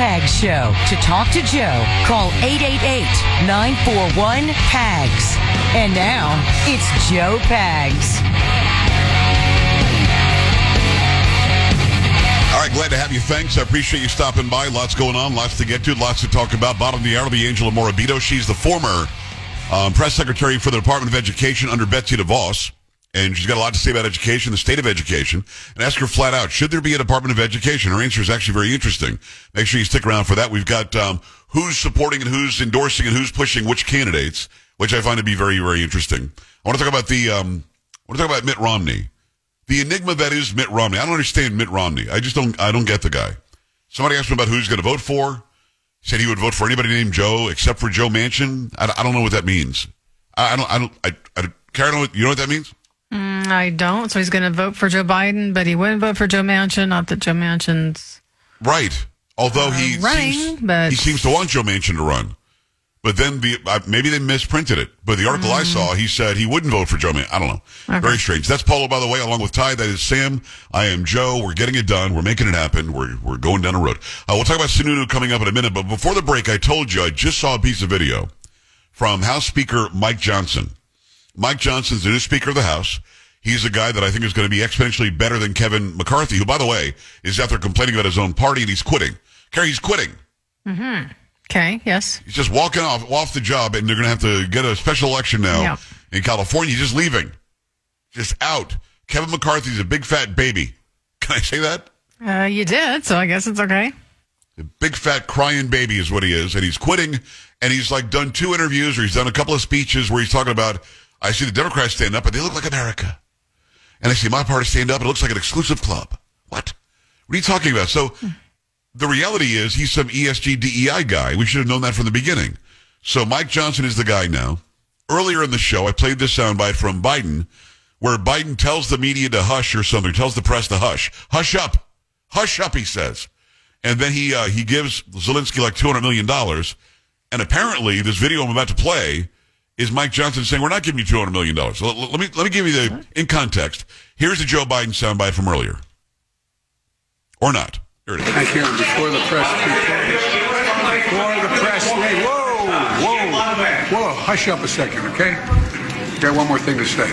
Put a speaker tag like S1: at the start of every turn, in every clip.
S1: Pags Show. To talk to Joe, call 888-941-PAGS. And now, it's Joe Pags.
S2: All right, glad to have you. Thanks. I appreciate you stopping by. Lots going on, lots to get to, lots to talk about. Bottom of the hour be Angela Morabito. She's the former um, press secretary for the Department of Education under Betsy DeVos. And she's got a lot to say about education, the state of education, and ask her flat out, should there be a Department of Education? Her answer is actually very interesting. Make sure you stick around for that. We've got um, who's supporting and who's endorsing and who's pushing which candidates, which I find to be very, very interesting. I want to talk about the, um, I want to talk about Mitt Romney. The enigma that is Mitt Romney. I don't understand Mitt Romney. I just don't, I don't get the guy. Somebody asked me about who he's going to vote for. He said he would vote for anybody named Joe except for Joe Manchin. I, I don't know what that means. I, I don't, I don't, I, I, Karen, you know what that means?
S3: Mm, I don't. So he's going to vote for Joe Biden, but he wouldn't vote for Joe Manchin. Not that Joe Manchin's
S2: right. Although
S3: uh,
S2: he
S3: running,
S2: seems,
S3: but
S2: he seems to want Joe Manchin to run. But then the uh, maybe they misprinted it. But the article I saw, he said he wouldn't vote for Joe Manchin. I don't know.
S3: Okay.
S2: Very strange. That's Paulo, by the way, along with Ty. That is Sam. I am Joe. We're getting it done. We're making it happen. We're we're going down the road. Uh, we'll talk about Sununu coming up in a minute. But before the break, I told you I just saw a piece of video from House Speaker Mike Johnson. Mike Johnson's the new Speaker of the House. He's a guy that I think is going to be exponentially better than Kevin McCarthy, who, by the way, is out there complaining about his own party and he's quitting. Carrie, he's quitting.
S3: okay. Yes.
S2: He's just walking off off the job, and they're going to have to get a special election now
S3: Yeah.
S2: in California. He's just leaving, just out. Kevin McCarthy's a big fat baby. Can I say that?
S3: Uh, you did, so I guess it's okay.
S2: A big fat crying baby is what he is, and he's quitting. And he's like done two interviews, or he's done a couple of speeches where he's talking about. I see the Democrats stand up, but they look like America, and I see my party stand up, and it looks like an exclusive club. What? What are you talking about? So. The reality is he's some ESG DEI guy. We should have known that from the beginning. So Mike Johnson is the guy now. Earlier in the show, I played this soundbite from Biden where Biden tells the media to hush or something, tells the press to hush. Hush up. Hush up, he says. And then he uh, he gives Zelensky like $200 million. And apparently, this video I'm about to play is Mike Johnson saying, we're not giving you $200 million. So let, let me, let me give you the, in context. Here's the Joe Biden soundbite from earlier. Or not. Here it is.
S4: Thank you. Before the press, before the press, wait, whoa, whoa, whoa, hush up a second, okay? Got one more thing to say.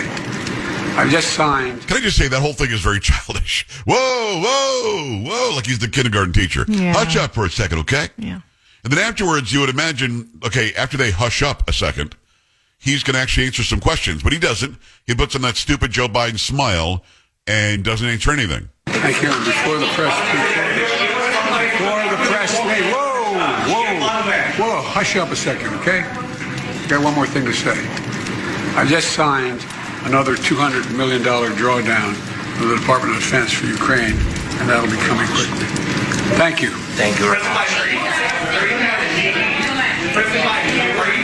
S4: I just signed.
S2: Can I just say that whole thing is very childish? Whoa, whoa, whoa! Like he's the kindergarten teacher.
S3: Yeah.
S2: Hush up for a second, okay?
S3: Yeah.
S2: And then afterwards, you would imagine, okay, after they hush up a second, he's going to actually answer some questions, but he doesn't. He puts on that stupid Joe Biden smile and doesn't answer anything.
S4: Thank you. Before the press, before the press, wait, whoa, whoa, whoa, hush up a second, okay? Got one more thing to say. I just signed another $200 million drawdown of the Department of Defense for Ukraine, and that'll be coming quickly. Thank you.
S5: Thank you very much.
S2: I'm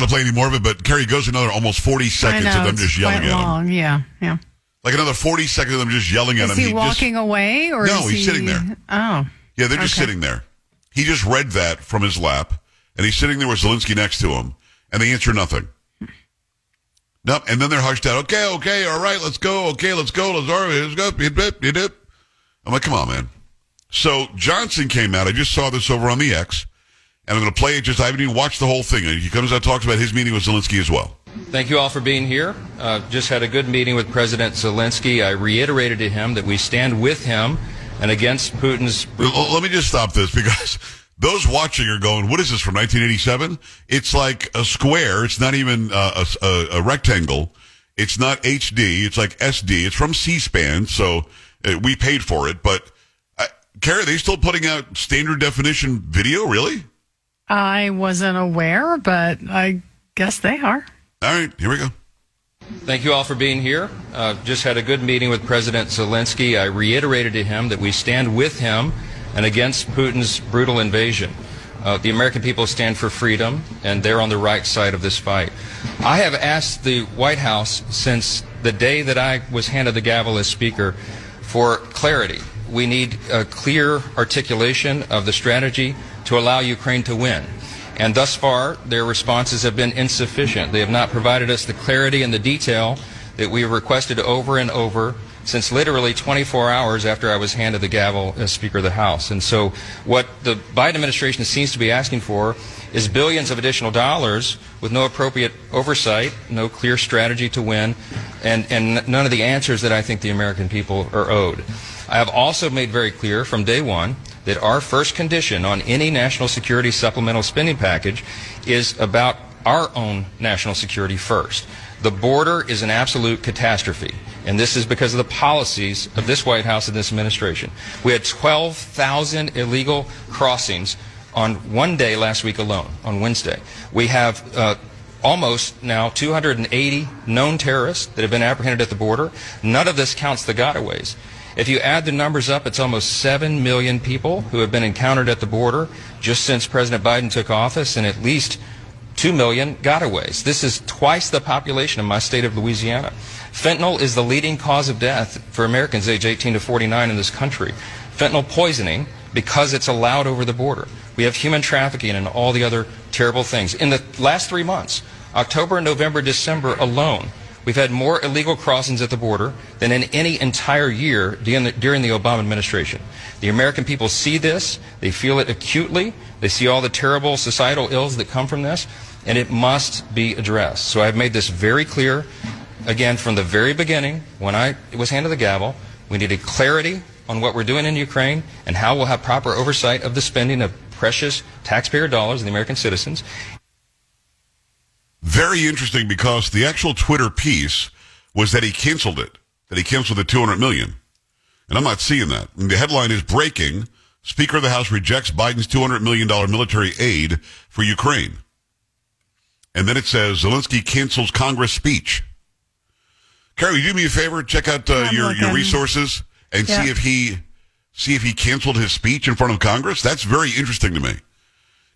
S2: not going to play any more of it, but Carrie goes another almost 40 seconds
S3: know.
S2: of them just yelling at him.
S3: Yeah. Yeah.
S2: Like another 40 seconds of them just yelling at
S3: Is
S2: him.
S3: he,
S2: just-
S3: walking away or
S2: No,
S3: is
S2: he's
S3: he...
S2: sitting there.
S3: Oh.
S2: Yeah, they're just
S3: Okay.
S2: sitting there. He just read that from his lap, and he's sitting there with Zelensky next to him, and they answer nothing. Nope. And then they're hushed out. Okay, okay, all right, let's go. Okay, let's go. Let's go. Let's go. I'm like, come on, man. So Johnson came out. I just saw this over on the X, and I'm going to play it. Just I haven't even watched the whole thing. He comes out, talks about his meeting with Zelensky as well.
S6: Thank you all for being here. Uh, just had a good meeting with President Zelensky. I reiterated to him that we stand with him and against Putin's.
S2: Let me just stop this because those watching are going, "What is this from 1987?" It's like a square. It's not even uh, a, a, a rectangle. It's not HD. It's like SD. It's from C-SPAN, so uh, we paid for it. But uh, Carrie, are they still putting out standard definition video? Really?
S3: I wasn't aware, but I guess they are.
S2: All right, here we go.
S6: Thank you all for being here. Uh, just had a good meeting with President Zelensky. I reiterated to him that we stand with him and against Putin's brutal invasion. Uh, the American people stand for freedom, and they're on the right side of this fight. I have asked the White House since the day that I was handed the gavel as Speaker for clarity. We need a clear articulation of the strategy to allow Ukraine to win. And thus far, their responses have been insufficient. They have not provided us the clarity and the detail that we have requested over and over since literally 24 hours after I was handed the gavel as Speaker of the House. And so what the Biden administration seems to be asking for is billions of additional dollars with no appropriate oversight, no clear strategy to win, and, and none of the answers that I think the American people are owed. I have also made very clear from day one that our first condition on any national security supplemental spending package is about our own national security first. The border is an absolute catastrophe, and this is because of the policies of this White House and this administration. We had 12,000 illegal crossings on one day last week alone, on Wednesday. We have uh, almost now 280 known terrorists that have been apprehended at the border. None of this counts the gotaways. If you add the numbers up, it's almost 7 million people who have been encountered at the border just since President Biden took office, and at least 2 million gotaways. This is twice the population of my state of Louisiana. Fentanyl is the leading cause of death for Americans age 18 to 49 in this country. Fentanyl poisoning because it's allowed over the border. We have human trafficking and all the other terrible things. In the last three months, October, November, December alone, we've had more illegal crossings at the border than in any entire year during the, during the Obama administration. The American people see this, they feel it acutely, they see all the terrible societal ills that come from this, and it must be addressed. So I've made this very clear, again, from the very beginning, when I was handed the gavel, we needed clarity on what we're doing in Ukraine and how we'll have proper oversight of the spending of precious taxpayer dollars of the American citizens.
S2: Very interesting because the actual Twitter piece was that he canceled it, that he canceled the 200 million. And I'm not seeing that. And the headline is breaking. Speaker of the House rejects Biden's $200 million military aid for Ukraine. And then it says Zelensky cancels Congress speech. Carrie, you do me a favor? Check out uh, your, your resources and
S3: Yeah.
S2: see if he see if he canceled his speech in front of Congress. That's very interesting to me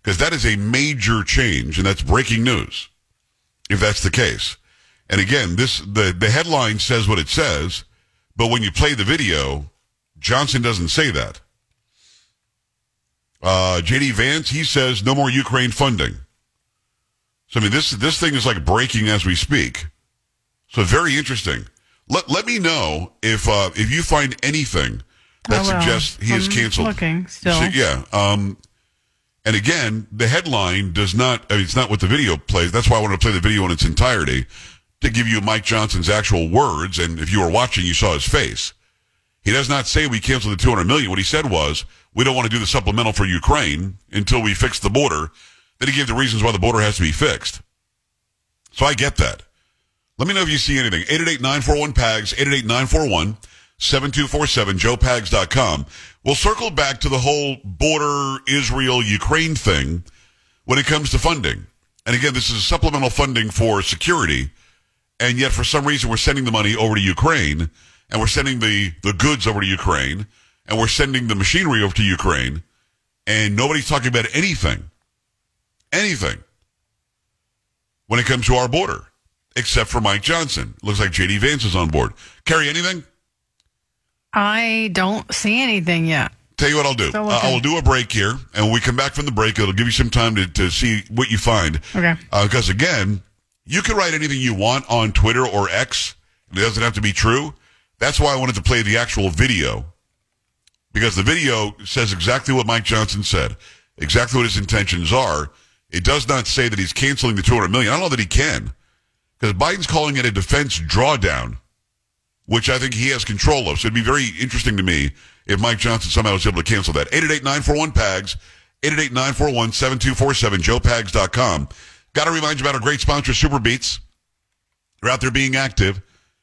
S2: because that is a major change and that's breaking news if that's the case. And again, this the the headline says what it says, but when you play the video, Johnson doesn't say that. Uh, JD Vance, he says no more Ukraine funding. So I mean, this this thing is like breaking as we speak. So very interesting. Let let me know if uh, if you find anything that suggests he is
S3: I'm
S2: canceled.
S3: looking still.
S2: So, yeah. Um, and again, the headline does not. I mean, it's not what the video plays. That's why I wanted to play the video in its entirety to give you Mike Johnson's actual words. And if you were watching, you saw his face. He does not say we canceled the 200 million. What he said was, we don't want to do the supplemental for Ukraine until we fix the border. Then he gave the reasons why the border has to be fixed. So I get that. Let me know if you see anything. 888-941-PAGS, 888-941-7247, joepags.com. We'll circle back to the whole border Israel-Ukraine thing when it comes to funding. And again, this is supplemental funding for security. And yet for some reason we're sending the money over to Ukraine and we're sending the, the goods over to Ukraine and we're sending the machinery over to Ukraine and nobody's talking about anything, anything when it comes to our border, except for Mike Johnson. Looks like JD Vance is on board. Carrie, anything?
S3: I don't see anything yet.
S2: Tell you what I'll do.
S3: Still
S2: Uh. I'll do a break here, and when we come back from the break, it'll give you some time to, to see what you find.
S3: Okay.
S2: Because again, you can write anything you want on Twitter or X. It doesn't have to be true. That's why I wanted to play the actual video. Because the video says exactly what Mike Johnson said, exactly what his intentions are. It does not say that he's canceling the 200 million. I don't know that he can. Because Biden's calling it a defense drawdown which I think he has control of. So it'd be very interesting to me if Mike Johnson somehow was able to cancel that. 888-941-PAGS, 888-941-7247, joepags.com. Got to remind you about our great sponsor, SuperBeets. They're out there being active,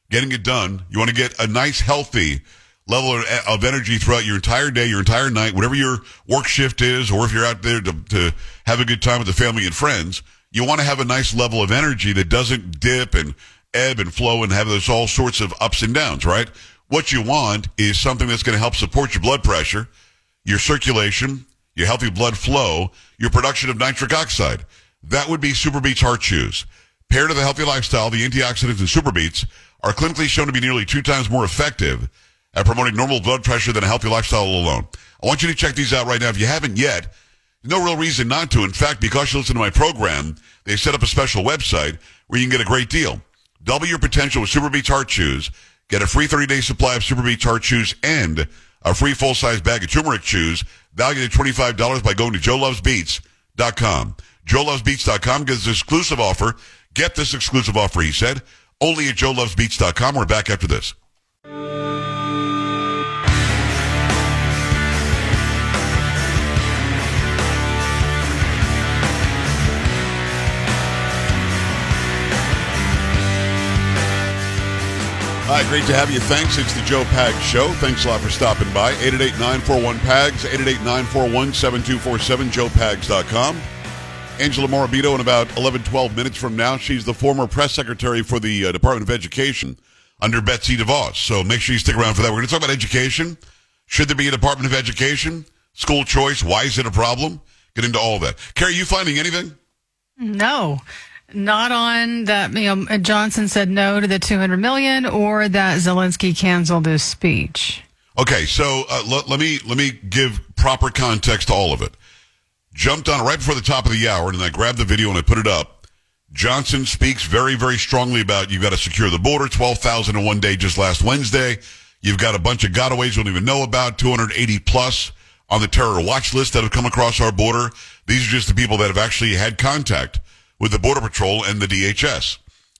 S2: getting it done. You want to get a nice, healthy level of, of energy throughout your entire day, your entire night, whatever your work shift is, or if you're out there to, to have a good time with the family and friends, you want to have a nice level of energy that doesn't dip and ebb and flow and have those all sorts of ups and downs, right? What you want is something that's going to help support your blood pressure, your circulation, your healthy blood flow, your production of nitric oxide. That would be SuperBeets Heart Chews. Paired with a healthy lifestyle, the antioxidants in SuperBeets are clinically shown to be nearly two times more effective at promoting normal blood pressure than a healthy lifestyle alone. I want you to check these out right now. If you haven't yet, no real reason not to. In fact, because you listen to my program, they set up a special website where you can get a great deal. Double your potential with SuperBeets Heart Chews. Get a free 30-day supply of SuperBeets Heart Chews and a free full-size bag of turmeric chews valued at $25 by going to joelovesbeats.com. joelovesbeats.com gives this exclusive offer. Get this exclusive offer, he said. Only at joelovesbeats.com. We're back after this. Hi, great to have you. Thanks. It's the Joe Pags Show. Thanks a lot for stopping by. 888-941-PAGS, 888-941-7247, joepags.com. Angela Morabito in about 11, 12 minutes from now. She's the former press secretary for the uh, Department of Education under Betsy DeVos. So make sure you stick around for that. We're going to talk about education. Should there be a Department of Education? School choice? Why is it a problem? Get into all that. Carrie, you finding anything?
S3: No, not on that. You know, Johnson said no to the 200 million, or that Zelensky canceled his speech.
S2: Okay, so uh, let, let me let me give proper context to all of it. Jumped on right before the top of the hour, and then I grabbed the video and I put it up. Johnson speaks very, very strongly about you've got to secure the border. Twelve thousand in one day just last Wednesday. You've got a bunch of gotaways you don't even know about. Two hundred eighty plus on the terror watch list that have come across our border. These are just the people that have actually had contact with the Border Patrol and the DHS.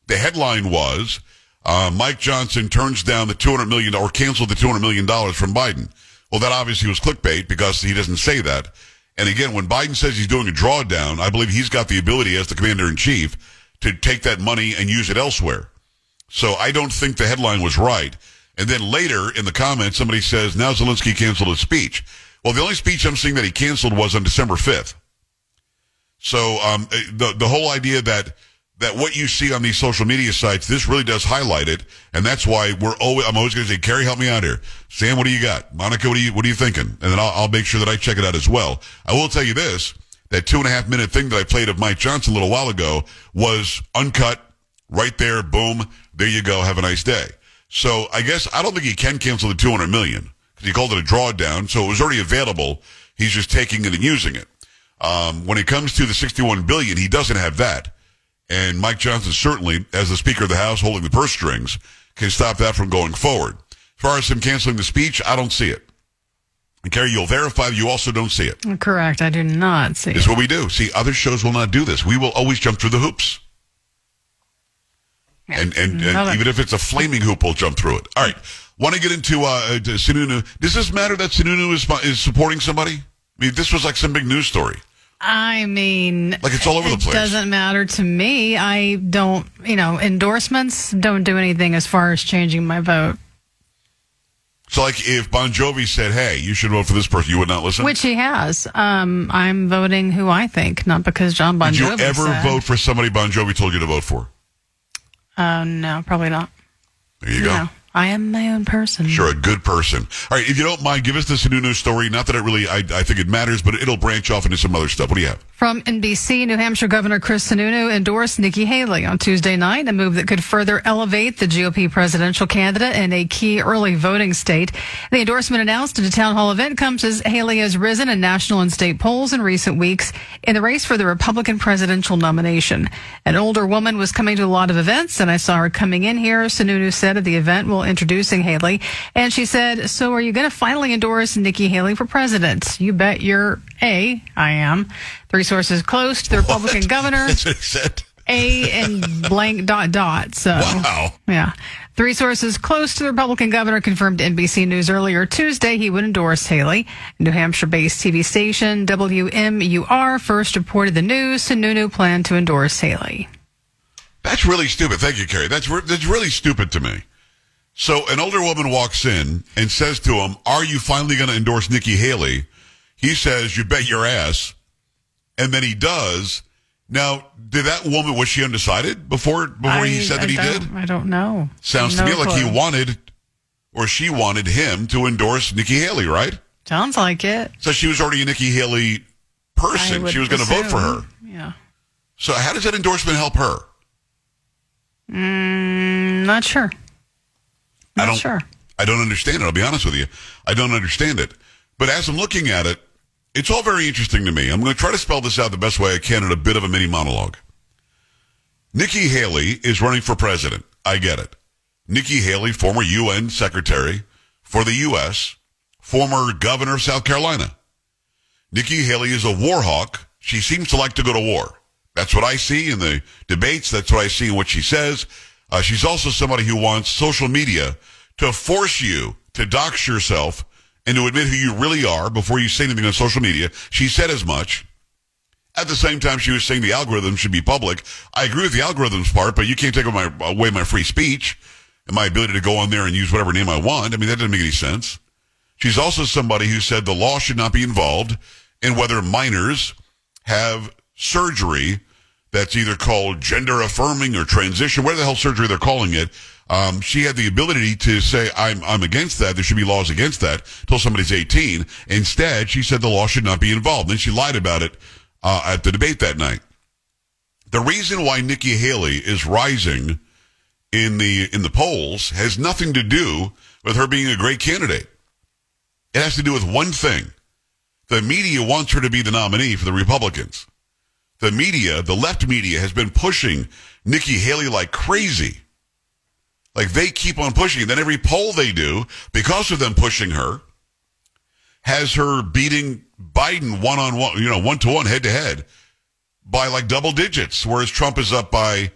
S2: The headline was uh, Mike Johnson turns down the 200 million or canceled the $200 million from Biden. Well, that obviously was clickbait because he doesn't say that. And again, when Biden says he's doing a drawdown, I believe he's got the ability as the commander in chief to take that money and use it elsewhere. So I don't think the headline was right. And then later in the comments, somebody says, now Zelensky canceled his speech. Well, the only speech I'm seeing that he canceled was on December 5th. So um, the the whole idea that that what you see on these social media sites, this really does highlight it, and that's why we're always. I'm always going to say, Carrie, help me out here. Sam, what do you got? Monica, what are you what are you thinking? And then I'll, I'll make sure that I check it out as well. I will tell you this: that two and a half minute thing that I played of Mike Johnson a little while ago was uncut, right there. Boom, there you go. Have a nice day. So I guess I don't think he can cancel the 200 million because he called it a drawdown, so it was already available. He's just taking it and using it. Um, when it comes to the 61 billion, he doesn't have that. And Mike Johnson certainly, as the Speaker of the House holding the purse strings, can stop that from going forward. As far as him canceling the speech, I don't see it. And Carrie, you'll verify you also don't see it.
S3: Correct. I do not see
S2: It's
S3: it.
S2: what we do. See, other shows will not do this. We will always jump through the hoops. And, and, and even if it's a flaming hoop, we'll jump through it. All right. Want to get into uh, Sununu? Does this matter that Sununu is, is supporting somebody? I mean, this was like some big news story.
S3: I mean,
S2: Like it's all over the
S3: it
S2: place.
S3: doesn't matter to me. I don't, you know, endorsements don't do anything as far as changing my vote,
S2: So, like, if Bon Jovi said, "Hey, you should vote for this person," you would not listen.
S3: which he has. Um, I'm voting who I think, not because John Bon Jovi.
S2: Did you ever
S3: said.
S2: vote for somebody Bon Jovi told you to vote for?
S3: Uh, no, probably not.
S2: There you go.
S3: No, I am my own person.
S2: Sure, a good person. All right, if you don't mind, give us this Sununu story. Not that it really, I, I think it matters, but it'll branch off into some other stuff. What do you have?
S3: From NBC, New Hampshire Governor Chris Sununu endorsed Nikki Haley on Tuesday night, a move that could further elevate the GOP presidential candidate in a key early voting state. The endorsement announced at a town hall event comes as Haley has risen in national and state polls in recent weeks in the race for the Republican presidential nomination. An older woman was coming to a lot of events, and I saw her coming in here. Sununu said at the event while introducing Haley, and she said, "So are you going to finally endorse Nikki Haley for president? You bet you're a. I am." Three sources close to the Republican
S2: What?
S3: governor.
S2: That's what he said.
S3: A and blank dot dot. So
S2: Wow.
S3: yeah. Three sources close to the Republican governor confirmed to NBC News earlier Tuesday he would endorse Haley. New Hampshire-based TV station WMUR first reported the news. Sununu planned to endorse Haley.
S2: That's really stupid. Thank you, Carrie. That's re- that's really stupid to me. So an older woman walks in and says to him, "Are you finally going to endorse Nikki Haley?" He says, "You bet your ass," and then he does. Now, did that woman was she undecided before before he
S3: I-
S2: said that he did?
S3: I don't know.
S2: Sounds
S3: No
S2: to me like he wanted or she wanted him to endorse Nikki Haley, right?
S3: Sounds like it.
S2: So she was already a Nikki Haley person. She was going to vote for her.
S3: Yeah.
S2: So how does that endorsement help her?
S3: Mm, not sure.
S2: I don't.
S3: sure.
S2: I don't understand it. I'll be honest with you. I don't understand it. But as I'm looking at it, it's all very interesting to me. I'm going to try to spell this out the best way I can in a bit of a mini monologue. Nikki Haley is running for president. I get it. Nikki Haley, former UN secretary for the U.S., former governor of South Carolina. Nikki Haley is a war hawk. She seems to like to go to war. That's what I see in the debates. That's what I see in what she says. Uh, she's also somebody who wants social media to force you to dox yourself and to admit who you really are before you say anything on social media. She said as much. At the same time, she was saying the algorithm should be public. I agree with the algorithms part, but you can't take away my, away my free speech and my ability to go on there and use whatever name I want. I mean, that doesn't make any sense. She's also somebody who said the law should not be involved in whether minors have surgery that's either called gender affirming or transition, whatever the hell surgery they're calling it. Um, she had the ability to say, I'm, I'm against that. There should be laws against that until somebody's 18. Instead, she said the law should not be involved. Then she lied about it uh, at the debate that night. The reason why Nikki Haley is rising in the in the polls has nothing to do with her being a great candidate. It has to do with one thing. The media wants her to be the nominee for the Republicans. The media, the left media, has been pushing Nikki Haley like crazy. Like they keep on pushing. Then every poll they do, because of them pushing her, has her beating Biden one on one, you know, one to one, head to head, by like double digits, whereas Trump is up by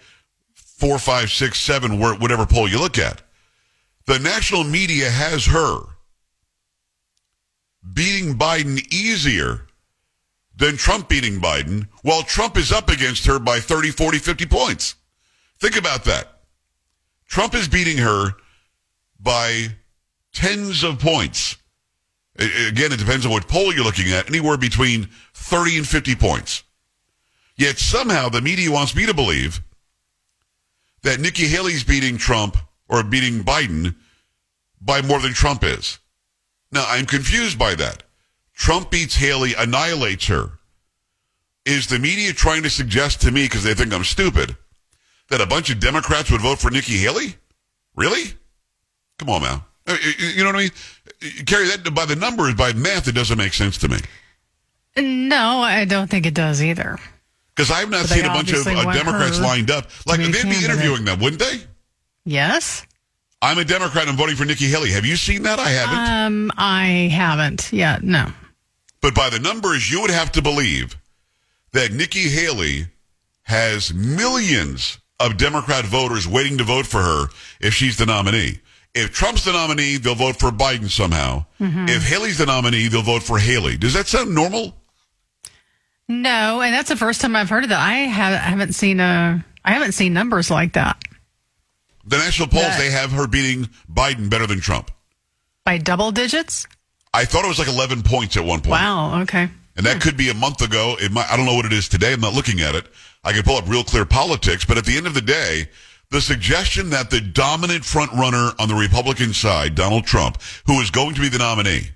S2: four, five, six, seven, whatever poll you look at. The national media has her beating Biden easier than Trump beating Biden, while Trump is up against her by 30, 40, 50 points. Think about that. Trump is beating her by tens of points. Again, it depends on what poll you're looking at, anywhere between 30 and 50 points. Yet somehow the media wants me to believe that Nikki Haley's beating Trump or beating Biden by more than Trump is. Now, I'm confused by that. Trump beats Haley, annihilates her. Is the media trying to suggest to me, because they think I'm stupid, that a bunch of Democrats would vote for Nikki Haley? Really? Come on, man. Uh, you know what I mean? Carrie, that by the numbers, by math, it doesn't make sense to me.
S3: No, I don't think it does either.
S2: Because I've not seen a bunch of uh, Democrats lined up. Like, they'd be interviewing them, wouldn't they?
S3: Yes.
S2: I'm a Democrat. I'm voting for Nikki Haley. Have you seen that? I haven't.
S3: Um, I haven't yet. No.
S2: But by the numbers, you would have to believe that Nikki Haley has millions of Democrat voters waiting to vote for her if she's the nominee. If Trump's the nominee, they'll vote for Biden somehow. Mm-hmm. If Haley's the nominee, they'll vote for Haley. Does that sound normal?
S3: No, and that's the first time I've heard of that. I haven't seen a, I haven't seen numbers like that.
S2: The national polls, that, they have her beating Biden better than Trump.
S3: By double digits?
S2: I thought it was like 11 points at one point.
S3: Wow, okay.
S2: And that hmm. could be a month ago. It might, I don't know what it is today. I'm not looking at it. I can pull up real clear politics, but at the end of the day, the suggestion that the dominant front runner on the Republican side, Donald Trump, who is going to be the nominee,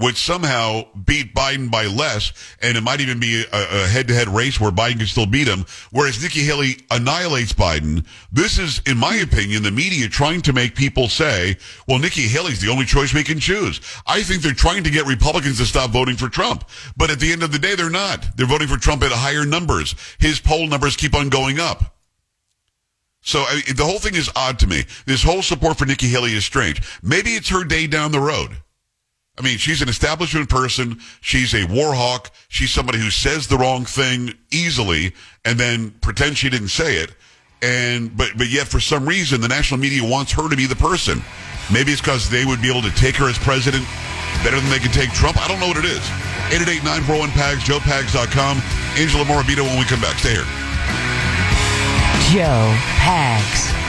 S2: would somehow beat Biden by less, and it might even be a, a, head-to-head race where Biden can still beat him, whereas Nikki Haley annihilates Biden. This is, in my opinion, the media trying to make people say, well, Nikki Haley's the only choice we can choose. I think they're trying to get Republicans to stop voting for Trump. But at the end of the day, they're not. They're voting for Trump at higher numbers. His poll numbers keep on going up. So I the whole thing is odd to me. This whole support for Nikki Haley is strange. Maybe it's her day down the road. I mean, she's an establishment person. She's a war hawk. She's somebody who says the wrong thing easily and then pretends she didn't say it. And but but yet for some reason the national media wants her to be the person. Maybe it's because they would be able to take her as president better than they can take Trump. I don't know what it is. 888-941-PAGS, joepags.com. Angela Morabito when we come back. Stay here.
S1: Joe Pags.